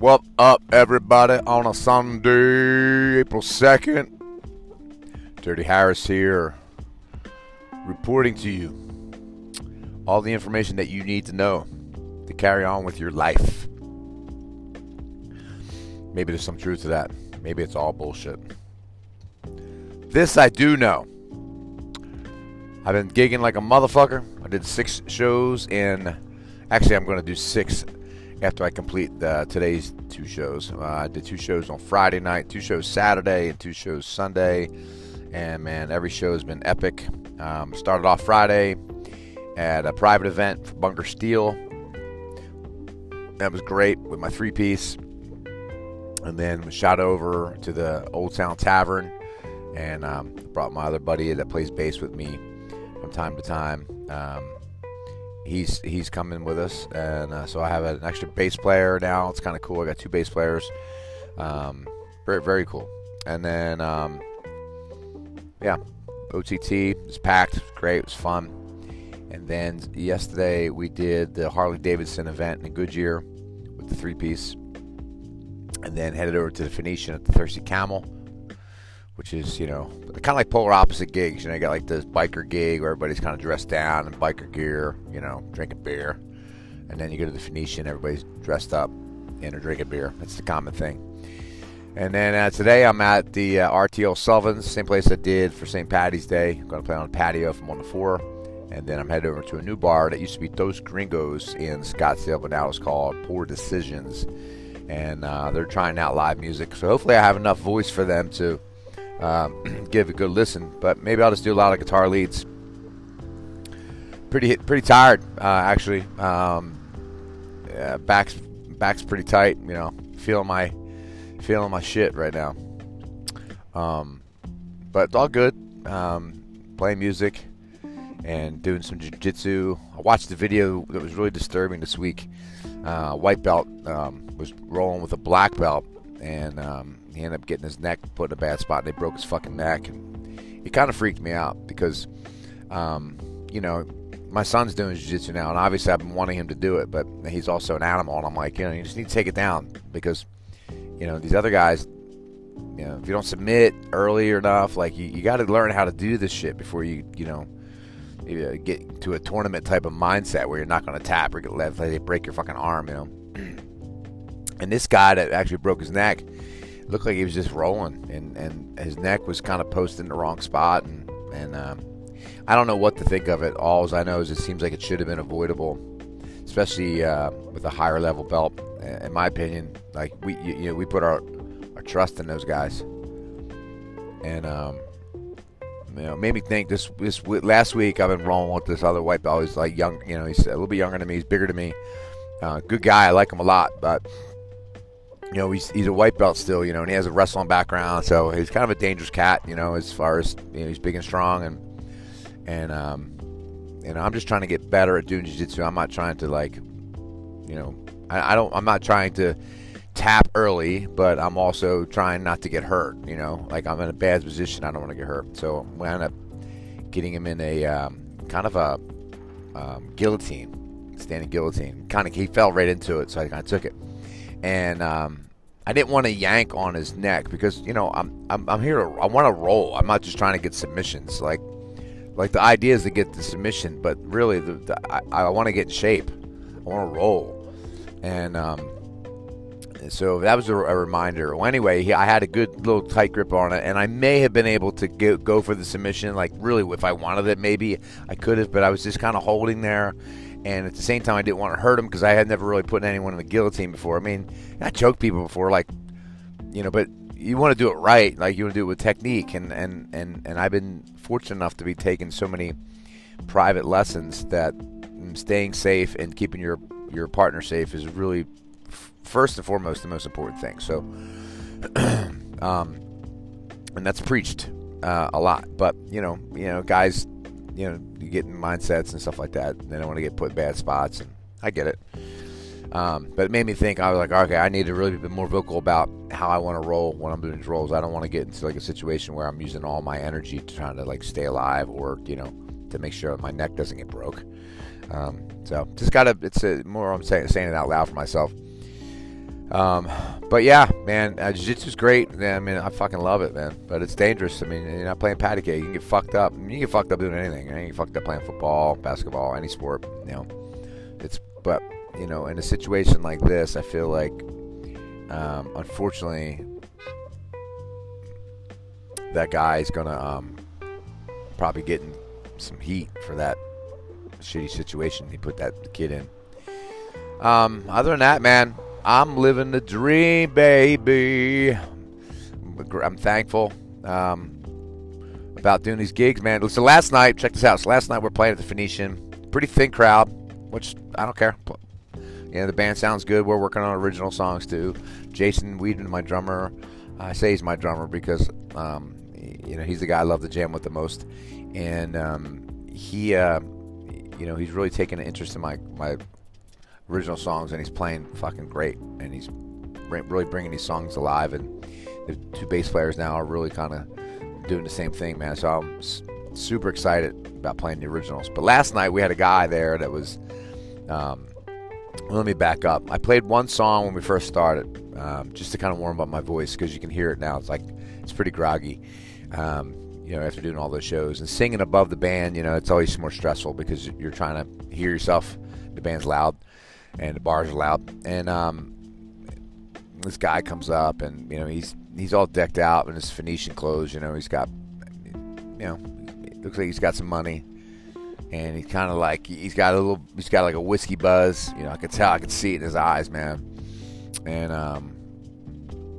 What up, everybody, on a Sunday, April 2nd? Dirty Harris here, reporting to you all the information that you need to know to carry on with your life. Maybe there's some truth to that. Maybe it's all bullshit. This I do know. I've been gigging like a motherfucker. I did six shows in. Actually, I'm going to do six after I complete uh, today's two shows. Uh, I did two shows on Friday night, two shows Saturday, and two shows Sunday. And man, every show has been epic. Um, started off Friday at a private event for Bunker Steel. That was great with my three piece. And then shot over to the Old Town Tavern and um, brought my other buddy that plays bass with me from time to time. Um, he's he's coming with us, and uh, so I have an extra bass player now. It's kind of cool. I got two bass players. Um, very very cool. And then um, yeah, OTT was packed. It great. It was fun. And then yesterday we did the Harley Davidson event in Goodyear with the three piece, and then headed over to the Phoenician at the Thirsty Camel which is you know kind of like polar opposite gigs. You know, you got like this biker gig where everybody's kind of dressed down in biker gear, you know, drinking beer, and then you go to the Phoenician, everybody's dressed up and are drinking beer. That's the common thing. And then uh, today I'm at the uh, R.T. O'Sullivan's, same place I did for St. Patty's Day. I'm going to play on a patio from 1 to 4. And then I'm headed over to a new bar that used to be Dos Gringos in Scottsdale, but now it's called Poor Decisions. And uh, they're trying out live music. So hopefully I have enough voice for them to um, give a good listen. But maybe I'll just do a lot of guitar leads. Pretty pretty tired uh, actually. Um, yeah, back's back's pretty tight. You know, feeling my feeling my shit right now. Um, but all good. Um, playing music and doing some jiu-jitsu. I watched the video that was really disturbing this week. Uh, white belt um, was rolling with a black belt, and um, he ended up getting his neck put in a bad spot, and they broke his fucking neck. And it kind of freaked me out because, um, you know, my son's doing jiu-jitsu now, and obviously I've been wanting him to do it, but he's also an animal, and I'm like, you know, you just need to take it down because, you know, these other guys, you know, if you don't submit early enough, like you, you got to learn how to do this shit before you, you know, get to a tournament type of mindset where you're not going to tap or get left, like they break your fucking arm, you know. and this guy that actually broke his neck looked like he was just rolling, and, and his neck was kind of posted in the wrong spot, and and um, I don't know what to think of it. All I know is it seems like it should have been avoidable, especially uh, with a higher level belt. In my opinion, like we you, you know we put our our trust in those guys, and um, you know made me think this this last week I've been rolling with this other white belt. He's like young, you know, he's a little bit younger than me. He's bigger than me. Uh, good guy. I like him a lot, but you know, he's, he's a white belt still, you know, and he has a wrestling background, so he's kind of a dangerous cat, you know, as far as you know, he's big and strong, and and um, you know, I'm just trying to get better at doing jiu-jitsu. I'm not trying to like, you know, I, I don't, I'm not trying to tap early, but I'm also trying not to get hurt. You know, like I'm in a bad position, I don't want to get hurt, so we end up getting him in a um, kind of a um, guillotine, standing guillotine. Kind of, he fell right into it, so I kind of took it and um, I didn't want to yank on his neck because you know I'm I'm, I'm here to I want to roll. I'm not just trying to get submissions. Like like the idea is to get the submission, but really the, the I, I want to get in shape. I want to roll, and um, so that was a, a reminder. Well, anyway, he, I had a good little tight grip on it, and I may have been able to go for the submission. Like really, if I wanted it, maybe I could have, but I was just kind of holding there and at the same time, I didn't want to hurt him because I had never really put anyone in the guillotine before. I mean, I choked people before, like, you know, but you want to do it right, like you want to do it with technique, and and and and I've been fortunate enough to be taking so many private lessons that staying safe and keeping your your partner safe is really first and foremost the most important thing. So, um, and that's preached uh, a lot, but you know, you know, guys you know, you get in mindsets and stuff like that. They don't want to get put in bad spots, and I get it. Um, but it made me think. I was like, okay, I need to really be more vocal about how I want to roll when I'm doing rolls. I don't want to get into like a situation where I'm using all my energy to trying to like stay alive or you know to make sure my neck doesn't get broke. Um, so just gotta. It's a, more. I'm saying saying it out loud for myself. Um, but yeah, man, uh, jiu-jitsu's great. I mean, I fucking love it, man. But it's dangerous. I mean, you're not playing patty cake. You can get fucked up. I mean, you can get fucked up doing anything. You, know? you get fucked up playing football, basketball, any sport. You know, it's but you know, in a situation like this, I feel like, um, unfortunately, that guy's gonna um, probably getting some heat for that shitty situation he put that kid in. Um, other than that, man, I'm living the dream, baby. I'm thankful um, about doing these gigs, man. So last night, check this out. So last night we're playing at the Phoenician. Pretty thin crowd, which I don't care. You know, the band sounds good. We're working on original songs too. Jason Weedman, my drummer. I say he's my drummer because um, you know he's the guy I love to jam with the most, and um, he, uh, you know, he's really taken an interest in my my original songs, and he's playing fucking great, and he's really bringing these songs alive. And the two bass players now are really kind of doing the same thing, man. So I'm super excited about playing the originals. But last night we had a guy there that was. Um, let me back up. I played one song when we first started, um, just to kind of warm up my voice because you can hear it now. It's like it's pretty groggy. Um, you know, after doing all those shows and singing above the band, you know, it's always more stressful because you're trying to hear yourself. The band's loud and the bars are loud. And um, this guy comes up, and you know he's he's all decked out in his Phoenician clothes. You know he's got, you know, looks like he's got some money, and he's kind of like he's got a little, he's got like a whiskey buzz. You know, I could tell, I could see it in his eyes, man. And um,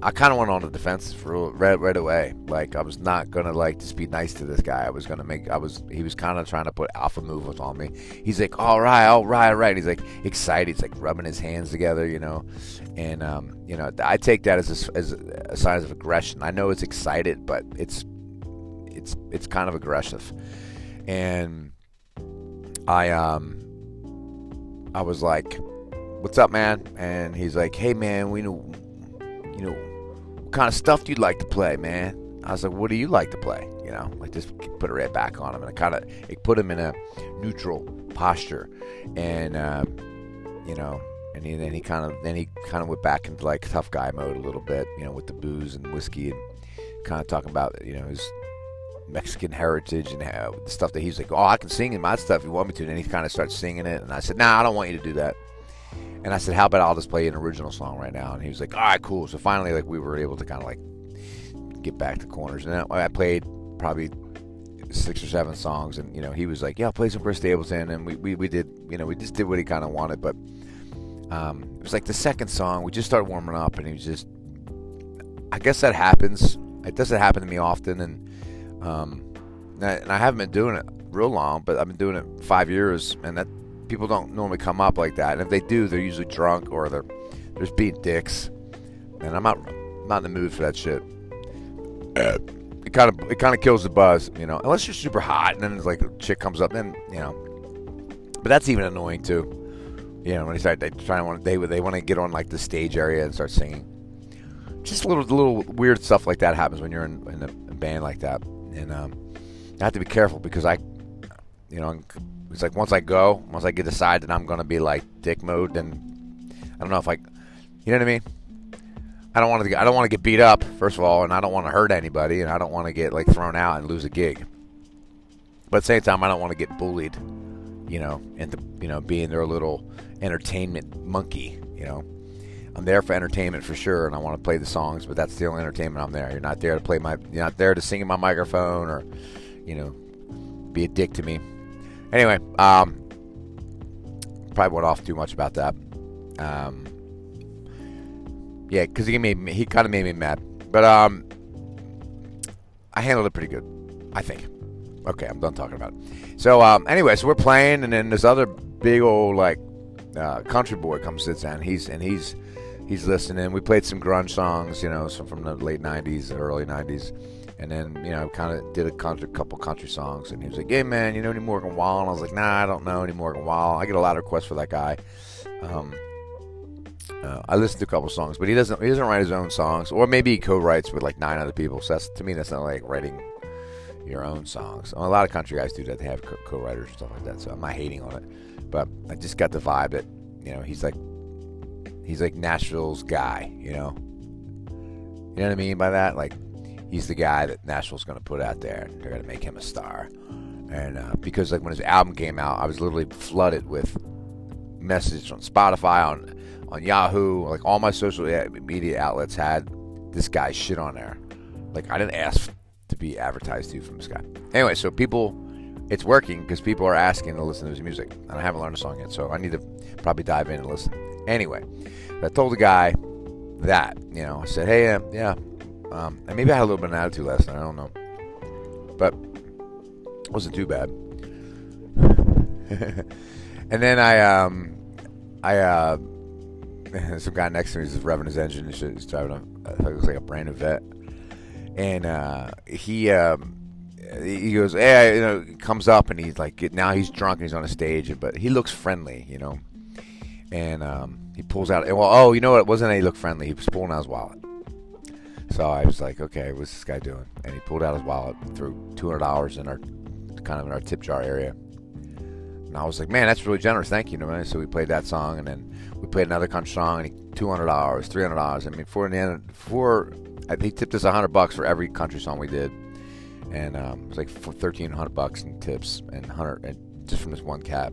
I kind of went on the defense right, right away. Like I was not gonna like just be nice to this guy. I was gonna make. I was. He was kind of trying to put alpha moves on me. He's like, all right, all right, all right. He's like excited. He's like rubbing his hands together, you know. And um, you know, I take that as a, as a sign of aggression. I know it's excited, but it's it's it's kind of aggressive. And I um I was like, "What's up, man?" And he's like, "Hey, man, we know." You know, what kind of stuff do you like to play, man? I was like, what do you like to play? You know, like just put it right back on him, and I kind of it put him in a neutral posture, and uh, you know, and he, then he kind of then he kind of went back into like tough guy mode a little bit, you know, with the booze and whiskey, and kind of talking about you know his Mexican heritage and how, the stuff that he's like, oh, I can sing in my stuff if you want me to, and then he kind of starts singing it, and I said, nah, I don't want you to do that. And I said, "How about I'll just play an original song right now?" And he was like, "All right, cool." So finally, like we were able to kind of like get back to corners, and then I played probably six or seven songs, and you know he was like, "Yeah, play some Chris Stapleton," and we, we, we did you know we just did what he kind of wanted, but um, it was like the second song we just started warming up, and he was just I guess that happens. It doesn't happen to me often, and um, and I haven't been doing it real long, but I've been doing it five years, and that people don't normally come up like that. And if they do, they're usually drunk or they're, they're just being dicks. And I'm not, I'm not in the mood for that shit. It kind of it kind of kills the buzz, you know. Unless you're super hot, and then it's like a chick comes up, then you know. But that's even annoying too. You know, when they start they trying to want they they want to get on like the stage area and start singing. Just little little weird stuff like that happens when you're in, in a band like that, and um, I have to be careful because I, you know, it's like once I go, once I get decide that I'm gonna be like dick mode, then I don't know if I, you know what I mean. I don't want to. I don't want to get beat up first of all, and I don't want to hurt anybody, and I don't want to get like thrown out and lose a gig. But at the same time, I don't want to get bullied, you know, into you know being their little entertainment monkey. You know, I'm there for entertainment for sure, and I want to play the songs, but that's the only entertainment I'm there. You're not there to play my. You're not there to sing in my microphone or, you know, be a dick to me. Anyway, um, probably went off too much about that. Um, yeah, because he made me, he kind of made me mad, but um, I handled it pretty good, I think. Okay, I'm done talking about it. So um, anyway, so we're playing, and then this other big old like uh, country boy comes sits down. He's and he's he's listening. We played some grunge songs, you know, some from the late '90s, early '90s and then you know I kind of did a country, couple country songs and he was like hey man you know any morgan and i was like nah i don't know any morgan wallen i get a lot of requests for that guy um, uh, i listened to a couple songs but he doesn't he doesn't write his own songs or maybe he co-writes with like nine other people so that's to me that's not like writing your own songs a lot of country guys do that they have co- writers and stuff like that so i'm not hating on it but i just got the vibe that you know he's like he's like Nashville's guy, you know. You know what I mean by that? Like he's the guy that Nashville's going to put out there. They're going to make him a star. And uh, because like when his album came out, I was literally flooded with messages on Spotify, on on Yahoo, like all my social media outlets had this guy's shit on there. Like I didn't ask to be advertised to from this guy. Anyway, so people, it's working because people are asking to listen to his music, and I haven't learned a song yet, so I need to probably dive in and listen. Anyway, I told the guy that you know I said, hey, uh, yeah, um, and maybe I had a little bit of an attitude last night. I don't know, but it wasn't too bad. and then I um I uh some guy next to me is revving his engine and shit. He's driving a, it looks like a brand new Vette, and uh, he um, he goes, hey, you know, comes up and he's like, now he's drunk and he's on a stage, but he looks friendly, you know, and um, he pulls out. Well, oh, you know what? It wasn't that he looked friendly. He was pulling out his wallet. So I was like, okay, what's this guy doing? And he pulled out his wallet, threw two hundred dollars in our kind of in our tip jar area. And I was like, man, that's really generous. Thank you. So we played that song, and then we played another country song, and two hundred dollars, three hundred dollars. I mean, for the end, for he tipped us hundred bucks for every country song we did, and um, it was like thirteen hundred bucks in tips and hundred and just from this one cat.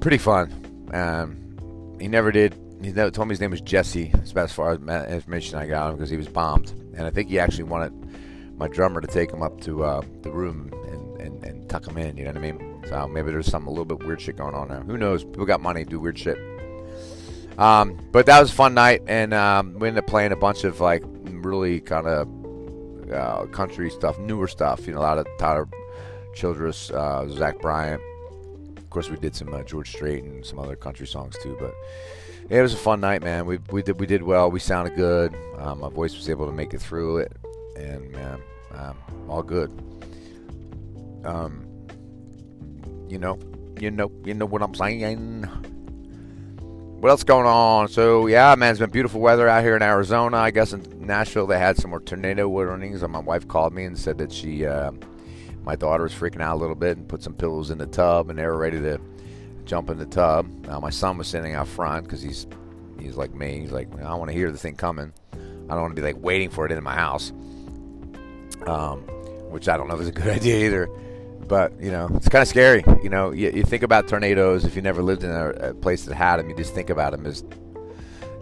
Pretty fun. Um, he never did. He told me his name was Jesse. That's about as far as information I got him because he was bombed, and I think he actually wanted my drummer to take him up to uh, the room and, and, and tuck him in. You know what I mean? So maybe there's some a little bit weird shit going on there. Who knows? People got money, do weird shit. Um, but that was a fun night, and um, we ended up playing a bunch of like really kind of uh, country stuff, newer stuff. You know, a lot of Tyler Childers, uh, Zach Bryan. Of course, we did some uh, George Strait and some other country songs too. But it was a fun night, man. We we did we did well. We sounded good. Um, my voice was able to make it through it, and man, um, all good. Um, you know, you know, you know what I'm saying. What else going on? So yeah, man, it's been beautiful weather out here in Arizona. I guess in Nashville they had some more tornado warnings. And my wife called me and said that she, uh, my daughter was freaking out a little bit and put some pillows in the tub and they were ready to jump in the tub. Now my son was sitting out front because he's he's like me. He's like, I want to hear the thing coming. I don't want to be like waiting for it in my house. Um, which I don't know if is a good idea either but you know it's kind of scary you know you, you, think about tornadoes if you never lived in a, a, place that had them you just think about them as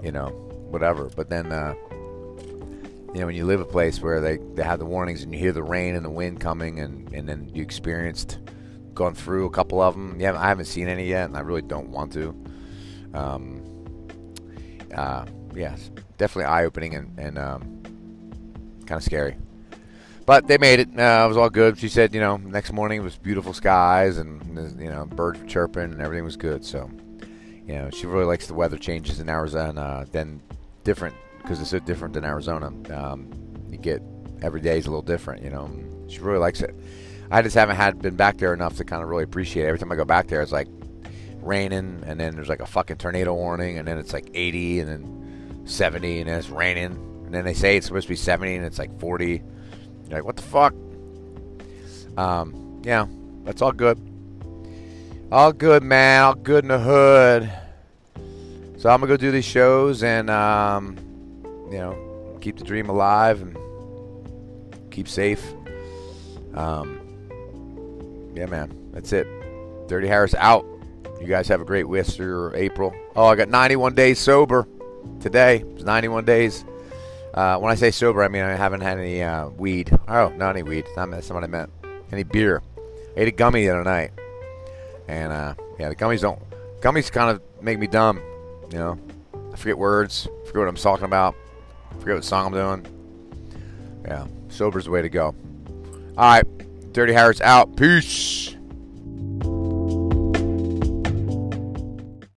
you know whatever but then uh, you know when you live a place where they, they have the warnings and you hear the rain and the wind coming and, and then you experienced going through a couple of them yeah i haven't seen any yet and i really don't want to um, uh, yeah definitely eye-opening and, and um, kind of scary but they made it. Uh, it was all good. She said, you know, next morning it was beautiful skies and you know birds were chirping and everything was good. So, you know, she really likes the weather changes in Arizona. Then different because it's so different than Arizona. Um, you get every day is a little different. You know, she really likes it. I just haven't had been back there enough to kind of really appreciate it. Every time I go back there, it's like raining, and then there's like a fucking tornado warning, and then it's like 80, and then 70, and then it's raining, and then they say it's supposed to be 70, and it's like 40 you're like, what the fuck? Um, yeah, that's all good. All good, man. All good in the hood. So I'm gonna go do these shows and um, you know, keep the dream alive and keep safe. Um, yeah, man. That's it. Dirty Harris out. You guys have a great Worcester April. Oh, I got 91 days sober today. It's 91 days. Uh, when I say sober, I mean I haven't had any uh, weed. Oh, not any weed. That's not what I meant. Any beer. I ate a gummy the other night, and uh, yeah, the gummies don't. Gummies kind of make me dumb. You know, I forget words. Forget what I'm talking about. Forget what song I'm doing. Yeah, sober's the way to go. All right, Dirty Harris out. Peace.